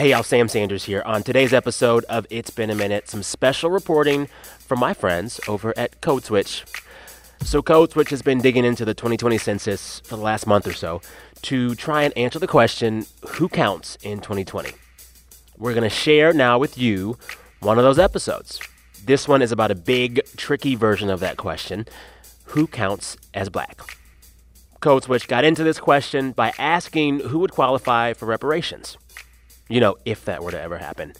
Hey, y'all, Sam Sanders here. On today's episode of It's Been a Minute, some special reporting from my friends over at Code Switch. So, Code Switch has been digging into the 2020 census for the last month or so to try and answer the question who counts in 2020? We're going to share now with you one of those episodes. This one is about a big, tricky version of that question who counts as black? Code Switch got into this question by asking who would qualify for reparations. You know, if that were to ever happen.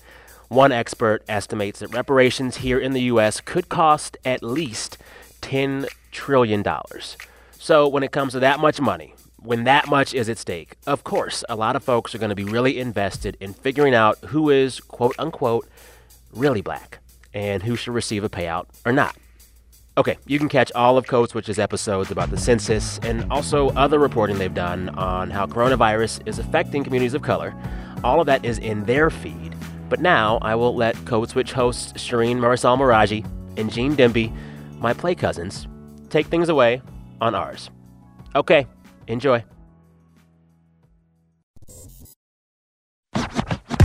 One expert estimates that reparations here in the U.S. could cost at least $10 trillion. So, when it comes to that much money, when that much is at stake, of course, a lot of folks are going to be really invested in figuring out who is, quote unquote, really black and who should receive a payout or not. Okay, you can catch all of Code Switch's episodes about the census and also other reporting they've done on how coronavirus is affecting communities of color all of that is in their feed. But now I will let Code Switch hosts Shireen Marisol Meraji and Gene Demby, my play cousins, take things away on ours. Okay, enjoy.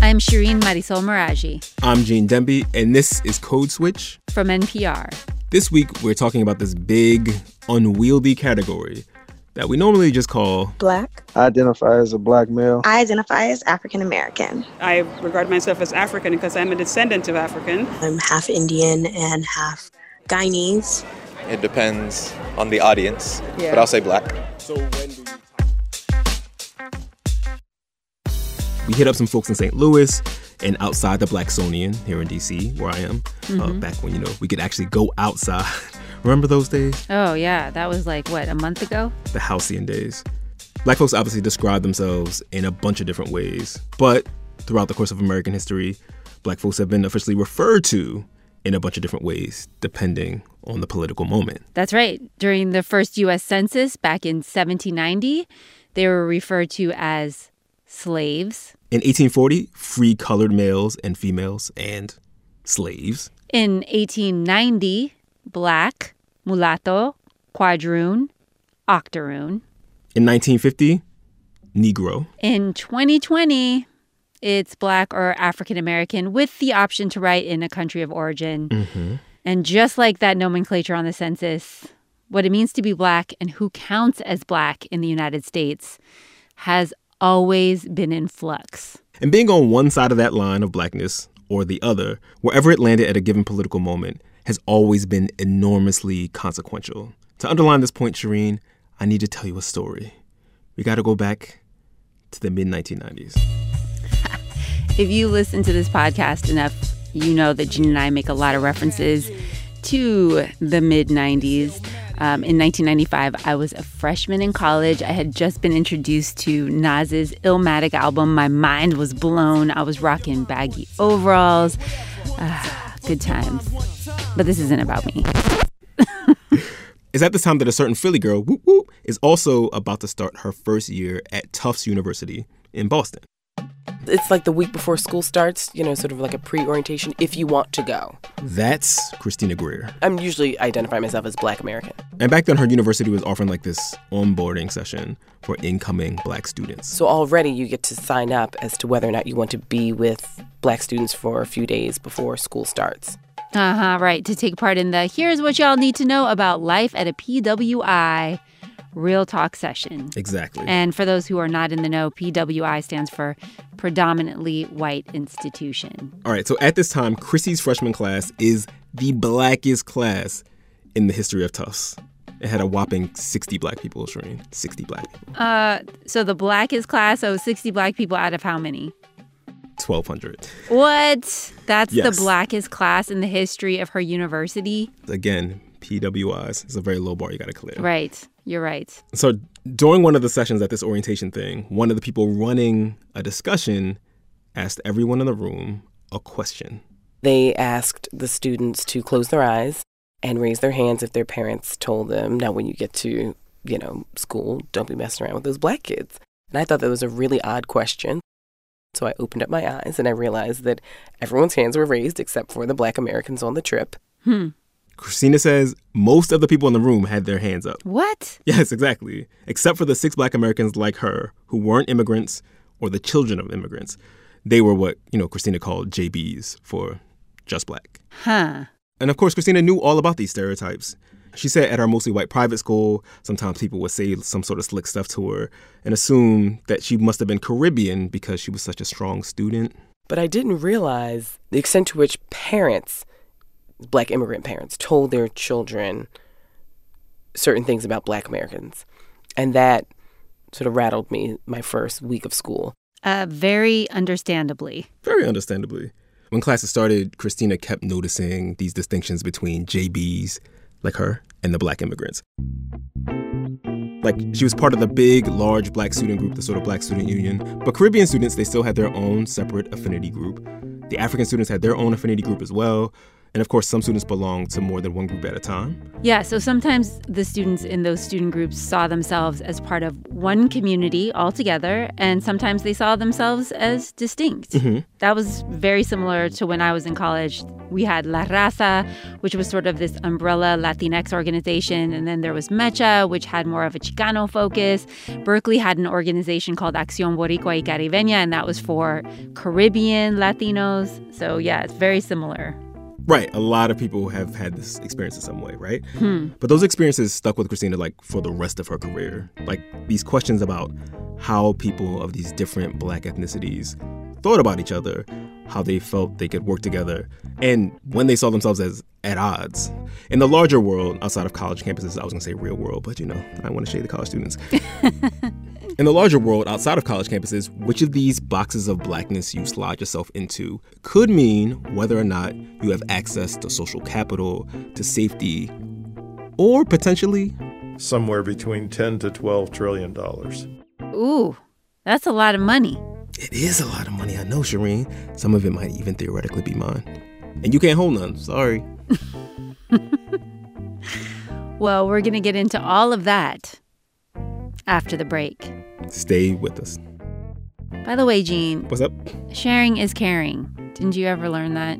I'm Shireen Marisol Meraji. I'm Gene Demby, and this is Code Switch from NPR. This week, we're talking about this big, unwieldy category that we normally just call black. I identify as a black male. I identify as African American. I regard myself as African because I'm a descendant of African. I'm half Indian and half Guyanese. It depends on the audience, yeah. but I'll say black. So when do you We hit up some folks in St. Louis and outside the Blacksonian here in DC, where I am. Uh, mm-hmm. Uh, back when you know we could actually go outside Remember those days? Oh, yeah. That was like, what, a month ago? The halcyon days. Black folks obviously describe themselves in a bunch of different ways, but throughout the course of American history, black folks have been officially referred to in a bunch of different ways, depending on the political moment. That's right. During the first U.S. Census back in 1790, they were referred to as slaves. In 1840, free colored males and females and slaves. In 1890, black, mulatto, quadroon, octoroon. In 1950, Negro. In 2020, it's black or African American with the option to write in a country of origin. Mm-hmm. And just like that nomenclature on the census, what it means to be black and who counts as black in the United States has always been in flux. And being on one side of that line of blackness or the other, wherever it landed at a given political moment, has always been enormously consequential. To underline this point, Shireen, I need to tell you a story. We got to go back to the mid 1990s. if you listen to this podcast enough, you know that Gene and I make a lot of references to the mid 90s. Um, in 1995, I was a freshman in college. I had just been introduced to Nas's Illmatic album. My mind was blown. I was rocking baggy overalls. Uh, good times. But this isn't about me. it's at this time that a certain Philly girl, whoop, whoop, is also about to start her first year at Tufts University in Boston. It's like the week before school starts, you know, sort of like a pre orientation if you want to go. That's Christina Greer. I'm usually identify myself as black American. And back then, her university was offering like this onboarding session for incoming black students. So already you get to sign up as to whether or not you want to be with black students for a few days before school starts. Uh huh, right. To take part in the here's what y'all need to know about life at a PWI real talk session. Exactly. And for those who are not in the know, PWI stands for predominantly white institution. All right, so at this time, Chrissy's freshman class is the blackest class in the history of Tufts. It had a whopping 60 black people, Shireen. 60 black people. Uh, so the blackest class, so 60 black people out of how many? 1200. What? That's yes. the blackest class in the history of her university? Again, PWIs is a very low bar you got to clear. Right. You're right. So during one of the sessions at this orientation thing, one of the people running a discussion asked everyone in the room a question. They asked the students to close their eyes and raise their hands if their parents told them, now when you get to, you know, school, don't be messing around with those black kids. And I thought that was a really odd question. So I opened up my eyes and I realized that everyone's hands were raised except for the black Americans on the trip. Hmm. Christina says most of the people in the room had their hands up. What? Yes, exactly. Except for the six black Americans like her who weren't immigrants or the children of immigrants. They were what, you know, Christina called JBs for just black. Huh. And of course, Christina knew all about these stereotypes. She said at our mostly white private school, sometimes people would say some sort of slick stuff to her and assume that she must have been Caribbean because she was such a strong student. But I didn't realize the extent to which parents, black immigrant parents, told their children certain things about black Americans. And that sort of rattled me my first week of school. Uh, very understandably. Very understandably. When classes started, Christina kept noticing these distinctions between JBs, like her, and the black immigrants. Like, she was part of the big, large black student group, the sort of Black Student Union. But Caribbean students, they still had their own separate affinity group. The African students had their own affinity group as well. And of course, some students belong to more than one group at a time. Yeah, so sometimes the students in those student groups saw themselves as part of one community altogether, and sometimes they saw themselves as distinct. Mm-hmm. That was very similar to when I was in college. We had La Raza, which was sort of this umbrella Latinx organization, and then there was Mecha, which had more of a Chicano focus. Berkeley had an organization called Acción Boricua y Caribeña, and that was for Caribbean Latinos. So, yeah, it's very similar. Right. A lot of people have had this experience in some way, right? Hmm. But those experiences stuck with Christina like for the rest of her career. Like these questions about how people of these different black ethnicities thought about each other, how they felt they could work together, and when they saw themselves as at odds. In the larger world, outside of college campuses, I was gonna say real world, but you know, I want to shade the college students. In the larger world outside of college campuses, which of these boxes of blackness you slide yourself into could mean whether or not you have access to social capital, to safety, or potentially somewhere between 10 to 12 trillion dollars. Ooh, that's a lot of money. It is a lot of money, I know, Shireen. Some of it might even theoretically be mine. And you can't hold none, sorry. well, we're going to get into all of that after the break. Stay with us. By the way, Gene. What's up? Sharing is caring. Didn't you ever learn that?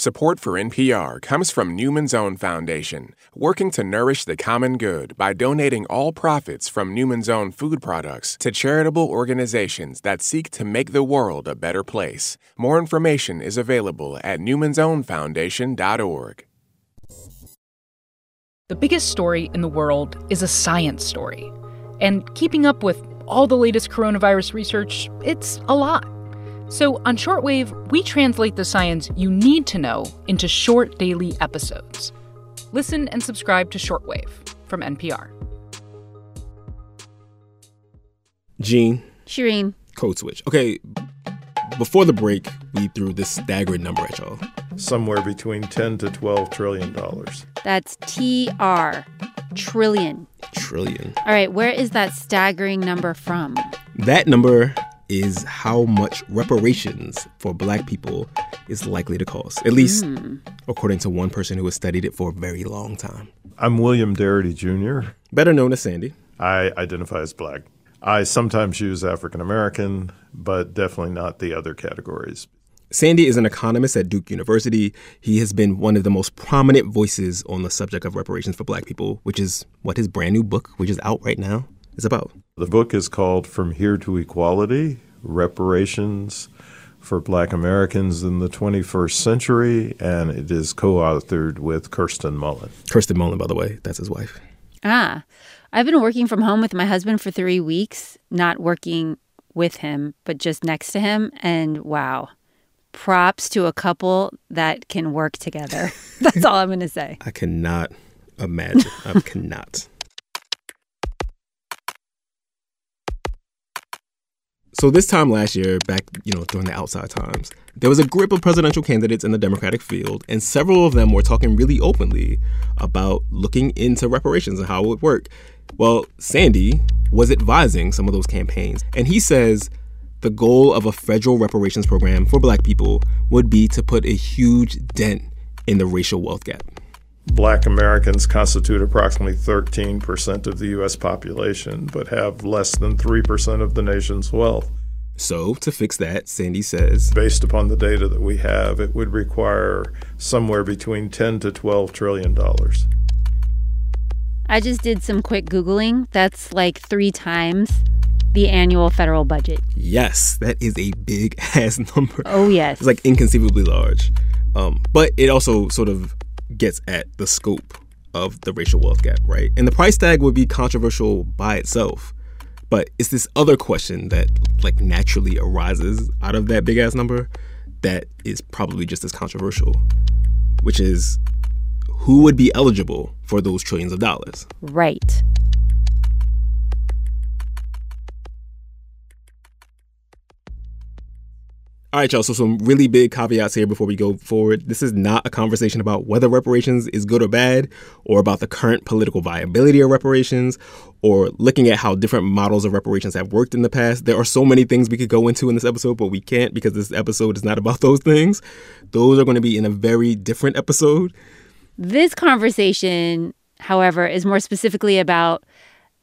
Support for NPR comes from Newman's Own Foundation, working to nourish the common good by donating all profits from Newman's Own food products to charitable organizations that seek to make the world a better place. More information is available at newmansownfoundation.org. The biggest story in the world is a science story. And keeping up with all the latest coronavirus research, it's a lot. So on Shortwave, we translate the science you need to know into short daily episodes. Listen and subscribe to Shortwave from NPR. Gene. Shireen. Code switch. Okay, before the break, we threw this staggering number at y'all. Somewhere between 10 to 12 trillion dollars. That's TR. Trillion. Trillion. All right, where is that staggering number from? That number is how much reparations for black people is likely to cost, at least mm. according to one person who has studied it for a very long time. I'm William Darity Jr., better known as Sandy. I identify as black. I sometimes use African American, but definitely not the other categories. Sandy is an economist at Duke University. He has been one of the most prominent voices on the subject of reparations for black people, which is what his brand new book, which is out right now, is about. The book is called From Here to Equality Reparations for Black Americans in the 21st Century, and it is co authored with Kirsten Mullen. Kirsten Mullen, by the way, that's his wife. Ah, I've been working from home with my husband for three weeks, not working with him, but just next to him. And wow, props to a couple that can work together. That's all I'm going to say. I cannot imagine. I cannot. So this time last year, back you know during the outside times, there was a group of presidential candidates in the Democratic field, and several of them were talking really openly about looking into reparations and how it would work. Well, Sandy was advising some of those campaigns, and he says the goal of a federal reparations program for black people would be to put a huge dent in the racial wealth gap. Black Americans constitute approximately 13% of the U.S. population, but have less than 3% of the nation's wealth. So, to fix that, Sandy says Based upon the data that we have, it would require somewhere between 10 to 12 trillion dollars. I just did some quick Googling. That's like three times the annual federal budget. Yes, that is a big ass number. Oh, yes. It's like inconceivably large. Um, but it also sort of gets at the scope of the racial wealth gap, right? And the price tag would be controversial by itself. But it's this other question that like naturally arises out of that big ass number that is probably just as controversial, which is who would be eligible for those trillions of dollars? Right. All right, y'all. So, some really big caveats here before we go forward. This is not a conversation about whether reparations is good or bad, or about the current political viability of reparations, or looking at how different models of reparations have worked in the past. There are so many things we could go into in this episode, but we can't because this episode is not about those things. Those are going to be in a very different episode. This conversation, however, is more specifically about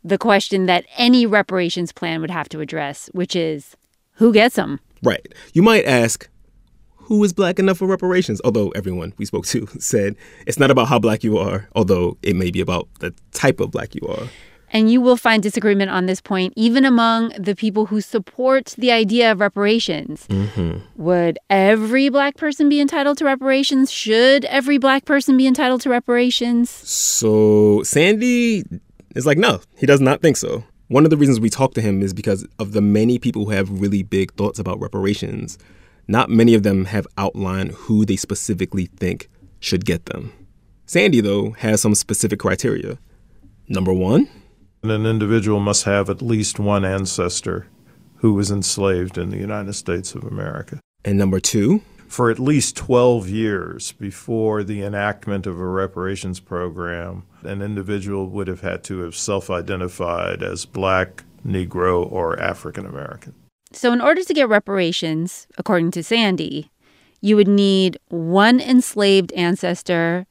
the question that any reparations plan would have to address, which is who gets them? Right. You might ask, who is black enough for reparations? Although everyone we spoke to said it's not about how black you are, although it may be about the type of black you are. And you will find disagreement on this point, even among the people who support the idea of reparations. Mm-hmm. Would every black person be entitled to reparations? Should every black person be entitled to reparations? So Sandy is like, no, he does not think so. One of the reasons we talked to him is because of the many people who have really big thoughts about reparations. Not many of them have outlined who they specifically think should get them. Sandy, though, has some specific criteria. Number one, an individual must have at least one ancestor who was enslaved in the United States of America. And number two, for at least 12 years before the enactment of a reparations program, an individual would have had to have self identified as black, Negro, or African American. So, in order to get reparations, according to Sandy, you would need one enslaved ancestor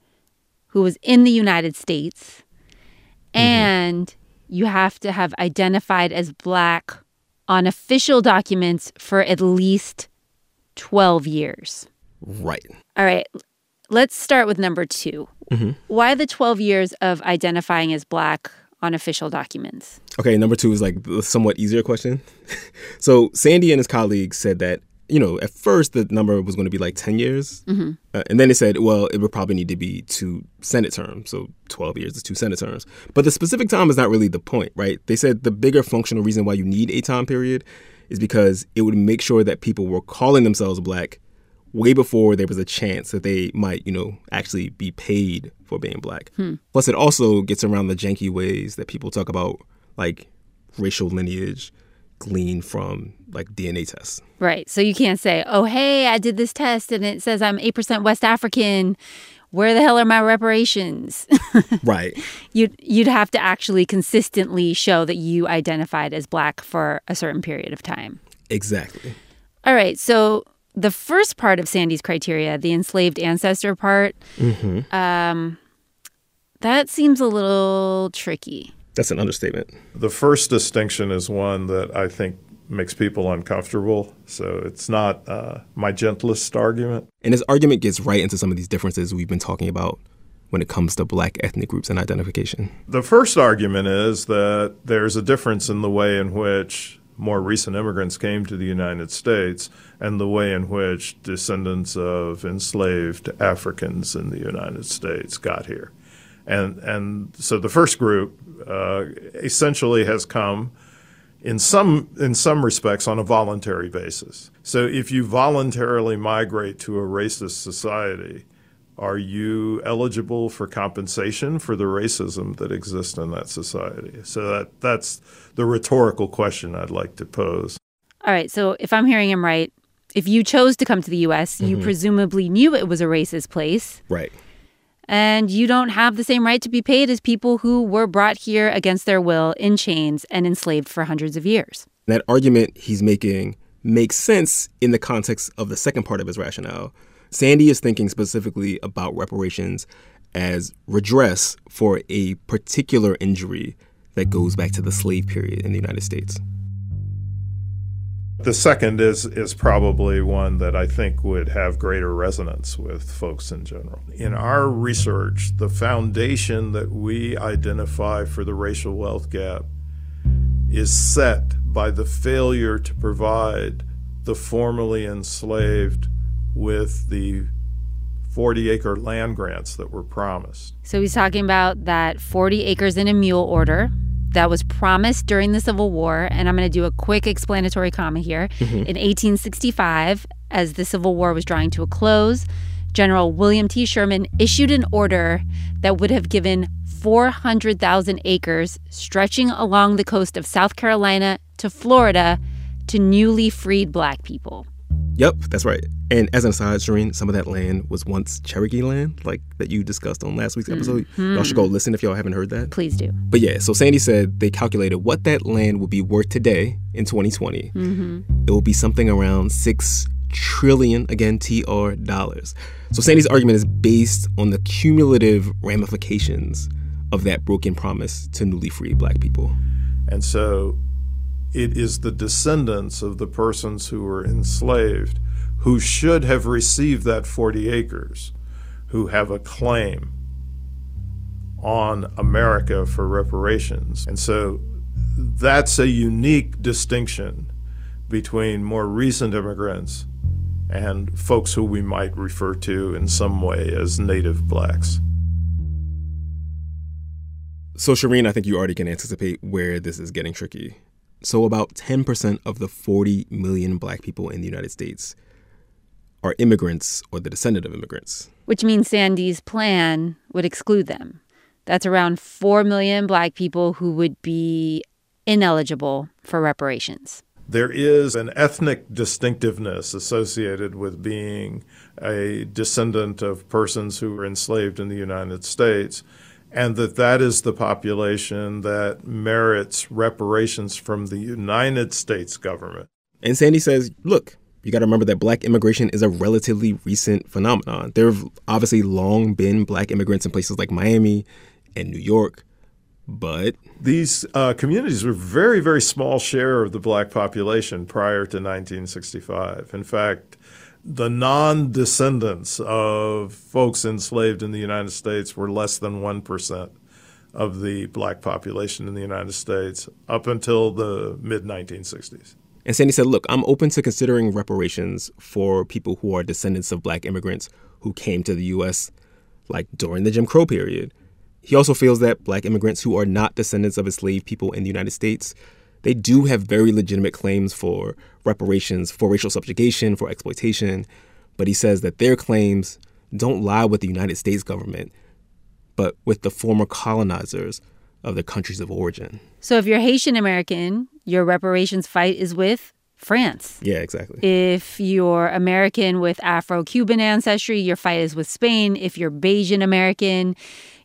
who was in the United States, mm-hmm. and you have to have identified as black on official documents for at least 12 years. Right. All right. Let's start with number 2 mm-hmm. Why the 12 years of identifying as black on official documents? Okay, number two is like the somewhat easier question. so Sandy and his colleagues said that you know, at first the number was going to be like 10 years. Mm-hmm. Uh, and then they said, well, it would probably need to be two Senate terms. So 12 years is two Senate terms. But the specific time is not really the point, right? They said the bigger functional reason why you need a time period is because it would make sure that people were calling themselves black way before there was a chance that they might, you know, actually be paid for being black. Hmm. Plus, it also gets around the janky ways that people talk about, like racial lineage gleaned from like DNA tests. Right. So you can't say, oh, hey, I did this test and it says I'm 8% West African. Where the hell are my reparations? right. You'd, you'd have to actually consistently show that you identified as black for a certain period of time. Exactly. All right. So the first part of Sandy's criteria, the enslaved ancestor part, mm-hmm. um, that seems a little tricky. That's an understatement. The first distinction is one that I think makes people uncomfortable. So it's not uh, my gentlest argument. And his argument gets right into some of these differences we've been talking about when it comes to black ethnic groups and identification. The first argument is that there's a difference in the way in which more recent immigrants came to the United States and the way in which descendants of enslaved Africans in the United States got here. And, and so the first group uh, essentially has come in some in some respects on a voluntary basis. So if you voluntarily migrate to a racist society, are you eligible for compensation for the racism that exists in that society? So that that's the rhetorical question I'd like to pose. All right, so if I'm hearing him right, if you chose to come to the US, mm-hmm. you presumably knew it was a racist place. Right. And you don't have the same right to be paid as people who were brought here against their will in chains and enslaved for hundreds of years. That argument he's making makes sense in the context of the second part of his rationale. Sandy is thinking specifically about reparations as redress for a particular injury that goes back to the slave period in the United States. The second is is probably one that I think would have greater resonance with folks in general. In mm-hmm. our research, the foundation that we identify for the racial wealth gap is set by the failure to provide the formerly enslaved with the 40 acre land grants that were promised. So he's talking about that 40 acres in a mule order that was promised during the Civil War. And I'm going to do a quick explanatory comma here. Mm-hmm. In 1865, as the Civil War was drawing to a close, General William T. Sherman issued an order that would have given 400,000 acres stretching along the coast of South Carolina to Florida to newly freed black people. Yep, that's right. And as an aside, Shireen, some of that land was once Cherokee land, like that you discussed on last week's episode. Mm-hmm. Y'all should go listen if y'all haven't heard that. Please do. But yeah, so Sandy said they calculated what that land would be worth today in 2020. Mm-hmm. It will be something around six trillion, again, TR dollars. So Sandy's argument is based on the cumulative ramifications of that broken promise to newly freed black people. And so it is the descendants of the persons who were enslaved who should have received that 40 acres who have a claim on America for reparations. And so that's a unique distinction between more recent immigrants and folks who we might refer to in some way as native blacks. So, Shireen, I think you already can anticipate where this is getting tricky. So, about 10% of the 40 million black people in the United States are immigrants or the descendant of immigrants. Which means Sandy's plan would exclude them. That's around 4 million black people who would be ineligible for reparations. There is an ethnic distinctiveness associated with being a descendant of persons who were enslaved in the United States and that that is the population that merits reparations from the United States government. And Sandy says, look, you got to remember that black immigration is a relatively recent phenomenon. There have obviously long been black immigrants in places like Miami and New York, but these uh, communities were very, very small share of the black population prior to 1965. In fact, the non descendants of folks enslaved in the United States were less than 1% of the black population in the United States up until the mid 1960s. And Sandy said, Look, I'm open to considering reparations for people who are descendants of black immigrants who came to the U.S. like during the Jim Crow period. He also feels that black immigrants who are not descendants of enslaved people in the United States they do have very legitimate claims for reparations, for racial subjugation, for exploitation. But he says that their claims don't lie with the United States government, but with the former colonizers of their countries of origin. So if you're Haitian American, your reparations fight is with France. Yeah, exactly. If you're American with Afro Cuban ancestry, your fight is with Spain. If you're Bajan American,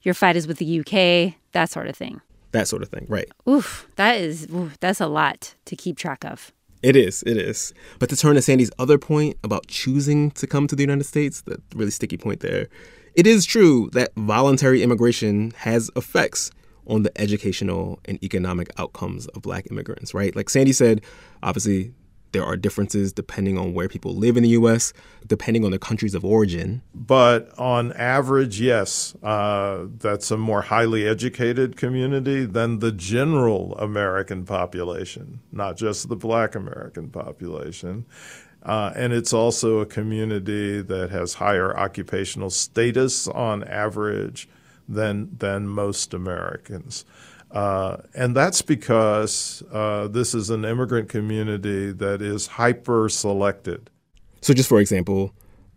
your fight is with the UK, that sort of thing that sort of thing, right? Oof, that is oof, that's a lot to keep track of. It is, it is. But to turn to Sandy's other point about choosing to come to the United States, the really sticky point there, it is true that voluntary immigration has effects on the educational and economic outcomes of black immigrants, right? Like Sandy said, obviously there are differences depending on where people live in the U.S., depending on the countries of origin. But on average, yes, uh, that's a more highly educated community than the general American population, not just the black American population. Uh, and it's also a community that has higher occupational status on average than, than most Americans. Uh, and that's because uh, this is an immigrant community that is hyper selected. So, just for example,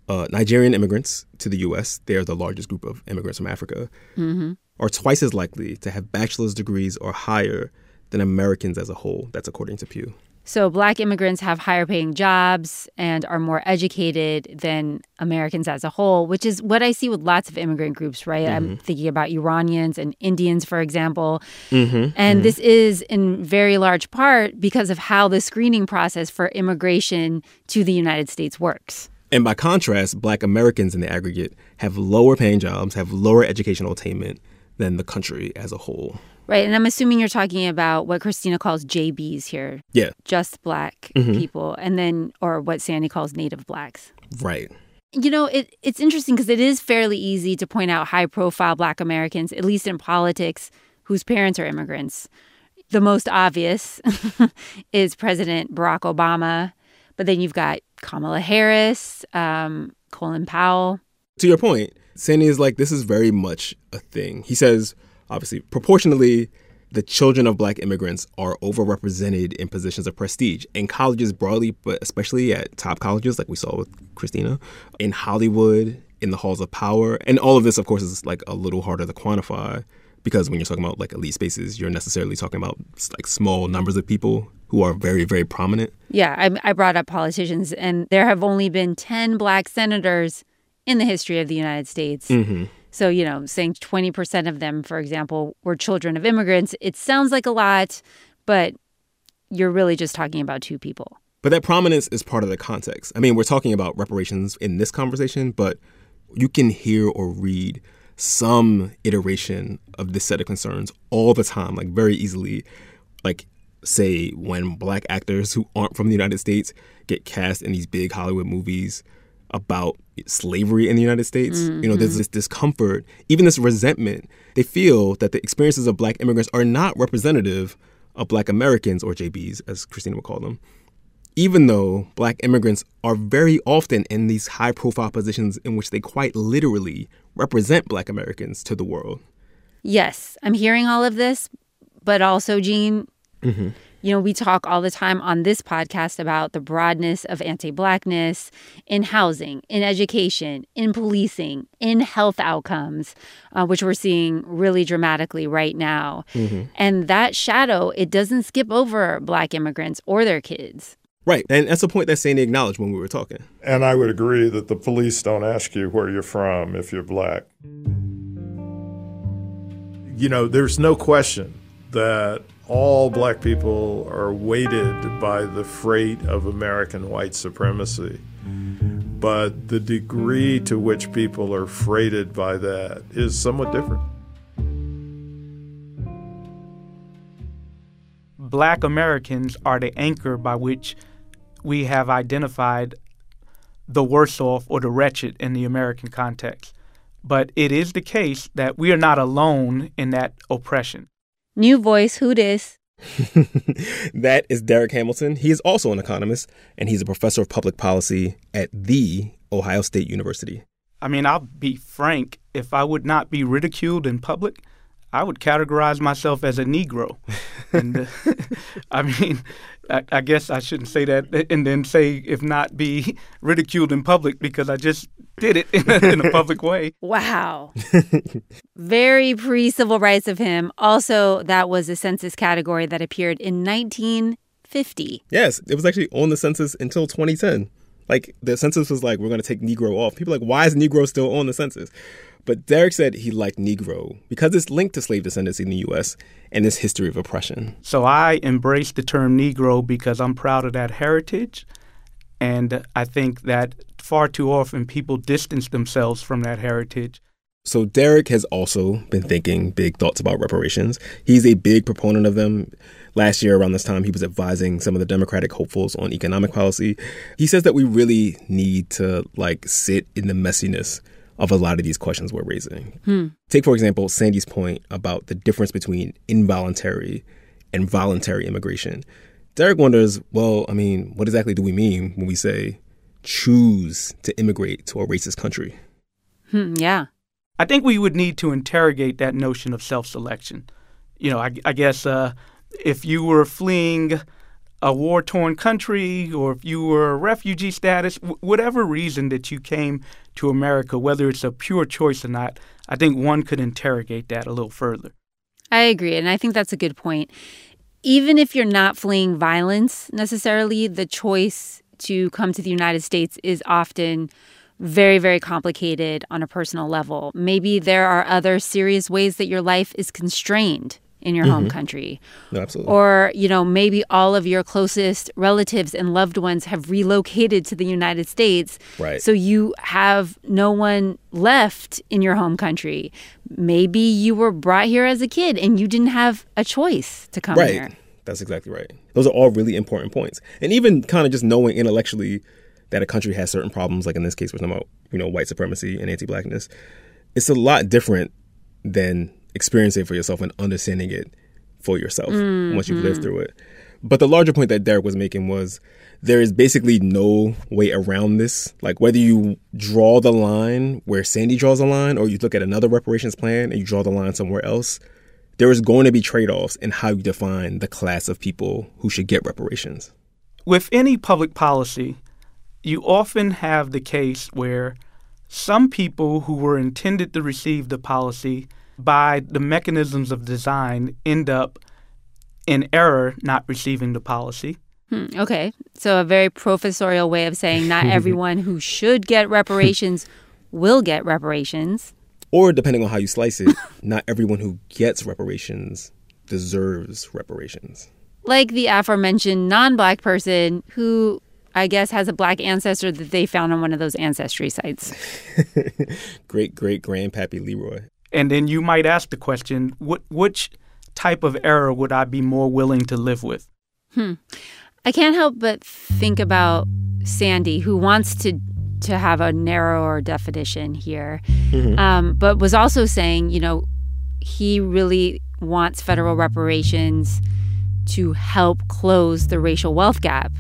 uh, Nigerian immigrants to the U.S., they're the largest group of immigrants from Africa, mm-hmm. are twice as likely to have bachelor's degrees or higher than Americans as a whole. That's according to Pew. So, black immigrants have higher paying jobs and are more educated than Americans as a whole, which is what I see with lots of immigrant groups, right? Mm-hmm. I'm thinking about Iranians and Indians, for example. Mm-hmm. And mm-hmm. this is in very large part because of how the screening process for immigration to the United States works. And by contrast, black Americans in the aggregate have lower paying jobs, have lower educational attainment than the country as a whole. Right. And I'm assuming you're talking about what Christina calls JBs here. Yeah. Just black mm-hmm. people. And then, or what Sandy calls native blacks. Right. You know, it, it's interesting because it is fairly easy to point out high profile black Americans, at least in politics, whose parents are immigrants. The most obvious is President Barack Obama. But then you've got Kamala Harris, um, Colin Powell. To your point, Sandy is like, this is very much a thing. He says, obviously, proportionally, the children of black immigrants are overrepresented in positions of prestige in colleges broadly, but especially at top colleges, like we saw with Christina, in Hollywood, in the halls of power. And all of this, of course, is like a little harder to quantify because when you're talking about like elite spaces, you're necessarily talking about like small numbers of people who are very, very prominent. Yeah, I, I brought up politicians, and there have only been 10 black senators in the history of the United States. Mm-hmm. So, you know, saying 20% of them, for example, were children of immigrants, it sounds like a lot, but you're really just talking about two people. But that prominence is part of the context. I mean, we're talking about reparations in this conversation, but you can hear or read some iteration of this set of concerns all the time, like very easily. Like, say, when black actors who aren't from the United States get cast in these big Hollywood movies about slavery in the United States. Mm-hmm. You know, there's mm-hmm. this discomfort, even this resentment. They feel that the experiences of black immigrants are not representative of black Americans or JBs, as Christina would call them. Even though black immigrants are very often in these high profile positions in which they quite literally represent black Americans to the world. Yes, I'm hearing all of this, but also, Gene, mm-hmm. You know, we talk all the time on this podcast about the broadness of anti Blackness in housing, in education, in policing, in health outcomes, uh, which we're seeing really dramatically right now. Mm-hmm. And that shadow, it doesn't skip over Black immigrants or their kids. Right. And that's a point that Sandy acknowledged when we were talking. And I would agree that the police don't ask you where you're from if you're black. You know, there's no question that all black people are weighted by the freight of American white supremacy. But the degree to which people are freighted by that is somewhat different. Black Americans are the anchor by which we have identified the worse off or the wretched in the American context. But it is the case that we are not alone in that oppression. New voice, who this? that is Darrick Hamilton. He is also an economist, and he's a professor of public policy at the Ohio State University. I mean, I'll be frank. If I would not be ridiculed in public, I would categorize myself as a Negro. and uh, I mean, I, I, guess I shouldn't say that and then say, if not, be ridiculed in public because I just did it in a, in a public way. Wow. Very pre civil rights of him. Also, that was a census category that appeared in 1950. Yes, it was actually on the census until 2010. Like, the census was like, we're going to take Negro off. People like, why is Negro still on the census? But Darrick said he liked Negro because it's linked to slave descendants in the U.S. and this history of oppression. So I embrace the term Negro because I'm proud of that heritage. And I think that far too often people distance themselves from that heritage. So Darrick has also been thinking big thoughts about reparations. He's a big proponent of them. Last year, around this time, he was advising some of the Democratic hopefuls on economic policy. He says that we really need to like sit in the messiness of a lot of these questions we're raising. Hmm. Take, for example, Sandy's point about the difference between involuntary and voluntary immigration. Darrick wonders, well, I mean, what exactly do we mean when we say choose to immigrate to a racist country? Hmm, yeah. I think we would need to interrogate that notion of self selection. You know, I, I guess uh, if you were fleeing a war torn country or if you were a refugee status, w- whatever reason that you came to America, whether it's a pure choice or not, I think one could interrogate that a little further. I agree. And I think that's a good point. even if you're not fleeing violence necessarily, the choice to come to the United States is often very, very complicated on a personal level. Maybe there are other serious ways that your life is constrained in your mm-hmm. home country. No, absolutely. Or, you know, maybe all of your closest relatives and loved ones have relocated to the United States. Right. So you have no one left in your home country. Maybe you were brought here as a kid and you didn't have a choice to come right. here. That's exactly right. Those are all really important points. And even kind of just knowing intellectually that a country has certain problems, like in this case, we're talking about, you know, white supremacy and anti blackness, it's a lot different than experiencing for yourself and understanding it for yourself mm-hmm. once you've lived through it. But the larger point that Darrick was making was there is basically no way around this. Like whether you draw the line where Sandy draws a line or you look at another reparations plan and you draw the line somewhere else, there is going to be trade offs in how you define the class of people who should get reparations. With any public policy, you often have the case where some people who were intended to receive the policy by the mechanisms of design end up in error not receiving the policy. Hmm, okay. So, a very professorial way of saying not everyone who should get reparations will get reparations. Or, depending on how you slice it, not everyone who gets reparations deserves reparations. Like the aforementioned non black person who I guess, has a black ancestor that they found on one of those ancestry sites. great great grandpappy Leroy. And then you might ask the question, what, which type of error would I be more willing to live with? Hmm. I can't help but think about Sandy, who wants to to have a narrower definition here, mm-hmm. um, but was also saying, you know, he really wants federal reparations to help close the racial wealth gap.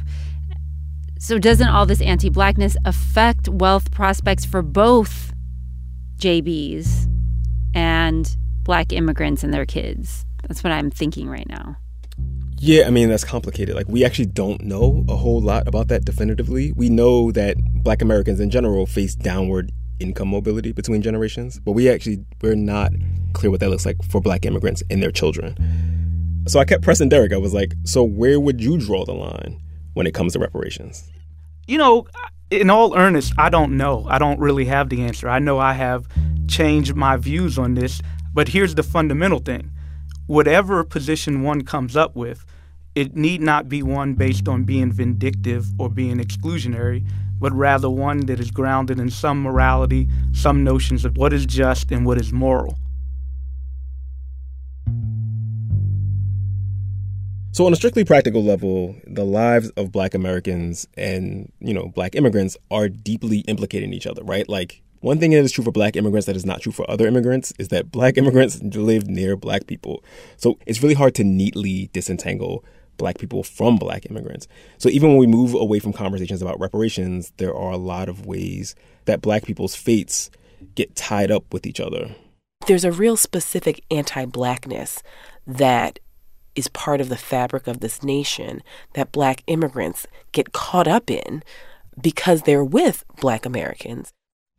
So, doesn't all this anti blackness affect wealth prospects for both JBs and black immigrants and their kids? That's what I'm thinking right now. Yeah, I mean, that's complicated. Like, we actually don't know a whole lot about that definitively. We know that black Americans in general face downward income mobility between generations, but we actually, we're not clear what that looks like for black immigrants and their children. So I kept pressing Darrick. I was like, so where would you draw the line when it comes to reparations? You know, in all earnest, I don't know. I don't really have the answer. I know I have changed my views on this, but here's the fundamental thing. Whatever position one comes up with, it need not be one based on being vindictive or being exclusionary, but rather one that is grounded in some morality, some notions of what is just and what is moral. So on a strictly practical level, the lives of black Americans and, you know, black immigrants are deeply implicated in each other, right? Like one thing that is true for black immigrants that is not true for other immigrants is that black immigrants live near black people. So it's really hard to neatly disentangle black people from black immigrants. So even when we move away from conversations about reparations, there are a lot of ways that black people's fates get tied up with each other. There's a real specific anti blackness that is part of the fabric of this nation that black immigrants get caught up in because they're with black Americans.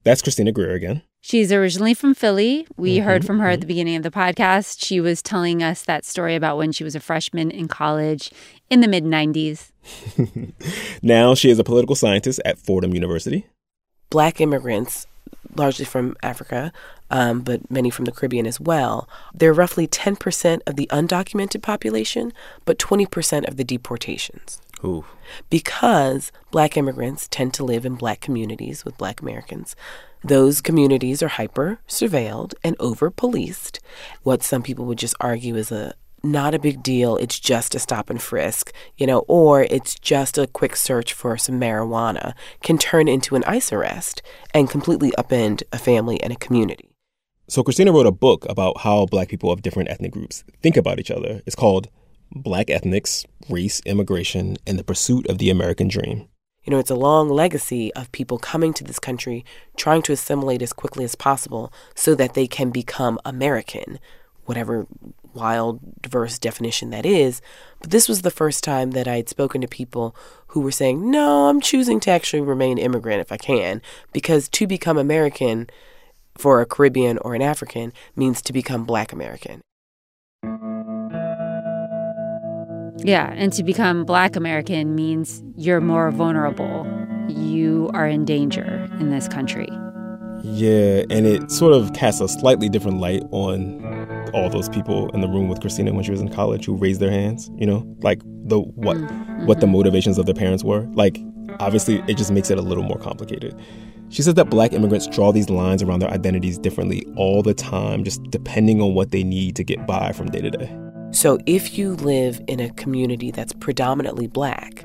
That's Christina Greer again. She's originally from Philly. We mm-hmm, heard from her mm-hmm. at the beginning of the podcast. She was telling us that story about when she was a freshman in college in the mid 90s. now she is a political scientist at Fordham University. Black immigrants largely from Africa, um, but many from the Caribbean as well. They're roughly 10% of the undocumented population, but 20% of the deportations. Ooh. Because black immigrants tend to live in black communities with black Americans. Those communities are hyper surveilled and over policed. What some people would just argue is a not a big deal. It's just a stop and frisk, you know, or it's just a quick search for some marijuana can turn into an ICE arrest and completely upend a family and a community. So, Christina wrote a book about how black people of different ethnic groups think about each other. It's called Black Ethnics, Race, Immigration, and the Pursuit of the American Dream. You know, it's a long legacy of people coming to this country, trying to assimilate as quickly as possible so that they can become American, whatever wild, diverse definition that is. But this was the first time that I had spoken to people who were saying, no, I'm choosing to actually remain immigrant if I can, because to become American for a Caribbean or an African means to become black American. Yeah, and to become black American means you're more vulnerable. You are in danger in this country. Yeah, and it sort of casts a slightly different light on all those people in the room with Christina when she was in college who raised their hands, you know? Like the what mm-hmm. what the motivations of their parents were. Like obviously it just makes it a little more complicated. She says that black immigrants draw these lines around their identities differently all the time, just depending on what they need to get by from day to day. So if you live in a community that's predominantly black,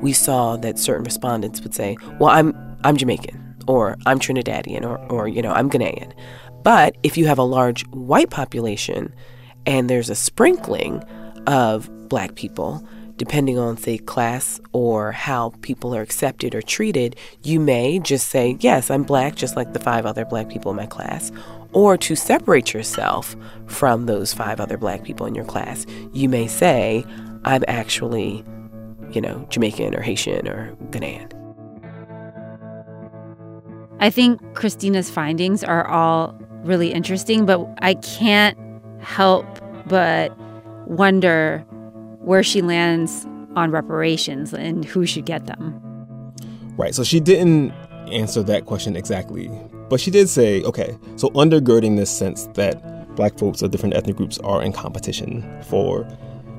we saw that certain respondents would say, "Well, I'm I'm Jamaican." Or I'm Trinidadian, or, or you know, I'm Ghanaian. But if you have a large white population and there's a sprinkling of black people, depending on, say, class or how people are accepted or treated, you may just say, Yes, I'm black, just like the five other black people in my class. Or to separate yourself from those five other black people in your class, you may say, I'm actually, you know, Jamaican or Haitian or Ghanaian. I think Christina's findings are all really interesting, but I can't help but wonder where she lands on reparations and who should get them. Right. So she didn't answer that question exactly, but she did say, okay, so undergirding this sense that black folks of different ethnic groups are in competition for,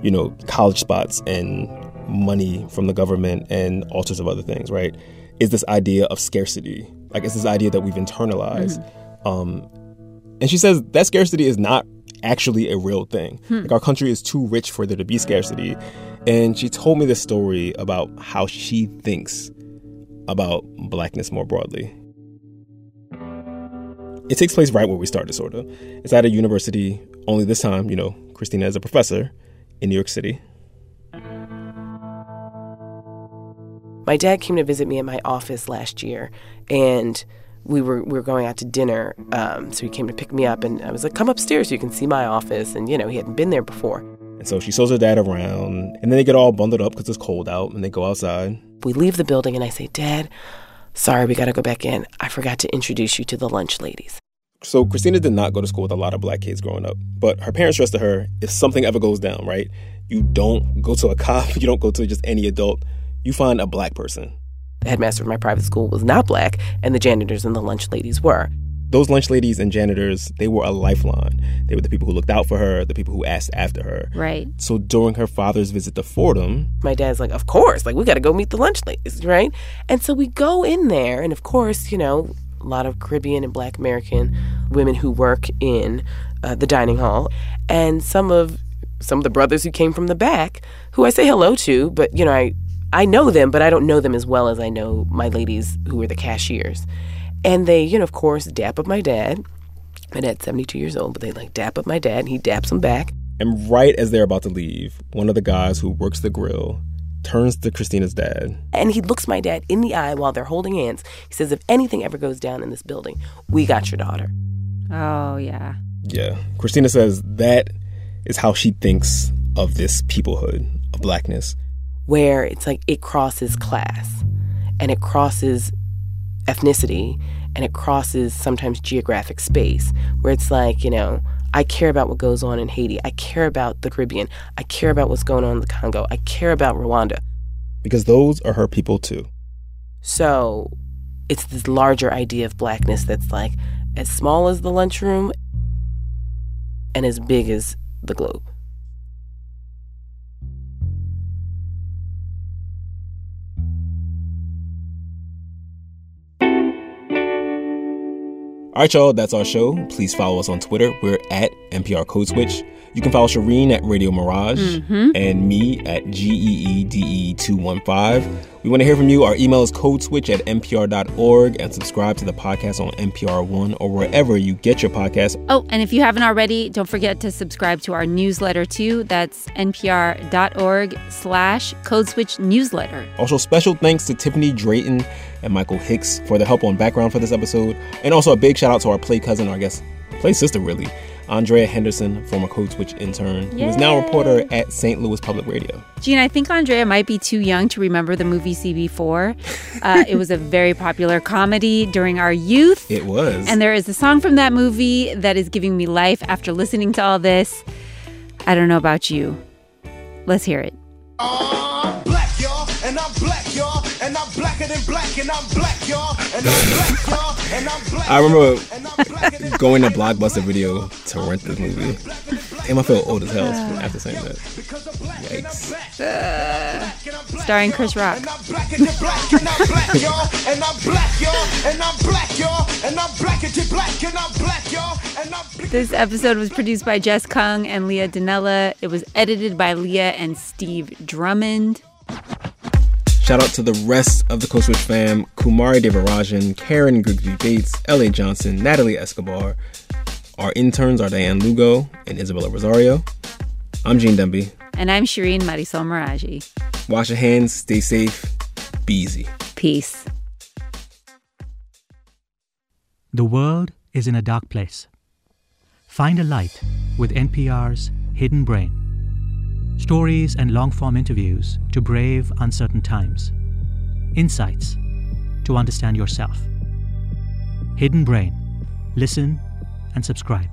you know, college spots and money from the government and all sorts of other things, right? Is this idea of scarcity. Like, it's this idea that we've internalized. Mm-hmm. Um, and she says that scarcity is not actually a real thing. Hmm. Like our country is too rich for there to be scarcity. And she told me this story about how she thinks about blackness more broadly. It takes place right where we started, sort of. It's at a university, only this time, you know, Christina is a professor in New York City. My dad came to visit me in my office last year, and we were we were going out to dinner. Um, so he came to pick me up, and I was like, "Come upstairs, so you can see my office." And you know, he hadn't been there before. And so she shows her dad around, and then they get all bundled up because it's cold out, and they go outside. We leave the building, and I say, "Dad, sorry, we got to go back in. I forgot to introduce you to the lunch ladies." So Christina did not go to school with a lot of black kids growing up, but her parents stressed to her, if something ever goes down, right, you don't go to a cop, you don't go to just any adult, you find a black person the headmaster of my private school was not black, and the janitors and the lunch ladies were. Those lunch ladies and janitors, they were a lifeline. They were the people who looked out for her, the people who asked after her. Right. So during her father's visit to Fordham, my dad's like, Of course, like, we got to go meet the lunch ladies, right? And so we go in there, and of course, you know, a lot of Caribbean and Black American women who work in uh, the dining hall, and some of some of the brothers who came from the back, who I say hello to, but you know, I I know them, but I don't know them as well as I know my ladies who are the cashiers. And they, you know, of course, dap up my dad. My dad's 72 years old, but they like dap up my dad, and he daps them back. And right as they're about to leave, one of the guys who works the grill turns to Christina's dad. And he looks my dad in the eye while they're holding hands. He says, If anything ever goes down in this building, we got your daughter. Oh, yeah. Yeah. Christina says that is how she thinks of this peoplehood of blackness where it's like it crosses class and it crosses ethnicity and it crosses sometimes geographic space where it's like, you know, I care about what goes on in Haiti. I care about the Caribbean. I care about what's going on in the Congo. I care about Rwanda. Because those are her people too. So it's this larger idea of blackness that's like as small as the lunchroom and as big as the globe. All right, y'all, that's our show. Please follow us on Twitter. We're at NPR Code Switch. You can follow Shireen at Radio Mirage mm-hmm. and me at GeeDee215. We want to hear from you. Our email is codeswitch at npr.org and subscribe to the podcast on NPR One or wherever you get your podcasts. Oh, and if you haven't already, don't forget to subscribe to our newsletter too. That's npr.org slash codeswitch newsletter. Also, special thanks to Tiffany Drayton and Michael Hicks for the help on background for this episode. And also a big shout out to our play cousin, or I guess play sister really, Andrea Henderson, former Code Switch intern, Yay. who is now a reporter at St. Louis Public Radio. Gene, I think Andrea might be too young to remember the movie CB4. Uh, it was a very popular comedy during our youth. It was. And there is a song from that movie that is giving me life after listening to all this. I don't know about you. Let's hear it. I'm blacker than black, and I'm black, y'all, and I'm black, y'all, and I'm black. I remember going to Blockbuster Video to rent this movie. Damn, I feel old as hell after saying that. Yikes. Uh, starring Chris Rock. This episode was produced by Jess Kung and Leah Donnella. It was edited by Leah and Steve Drummond. Shout out to the rest of the Code Switch fam Kumari Devarajan, Karen Grigsby Bates, L.A. Johnson, Natalie Escobar. Our interns are Diane Lugo and Isabella Rosario. I'm Gene Demby. And I'm Shireen Marisol Meraji. Wash your hands, stay safe, be easy. Peace. The world is in a dark place. Find a light with NPR's Hidden Brain. Stories and long form interviews to brave uncertain times. Insights to understand yourself. Hidden Brain. Listen and subscribe.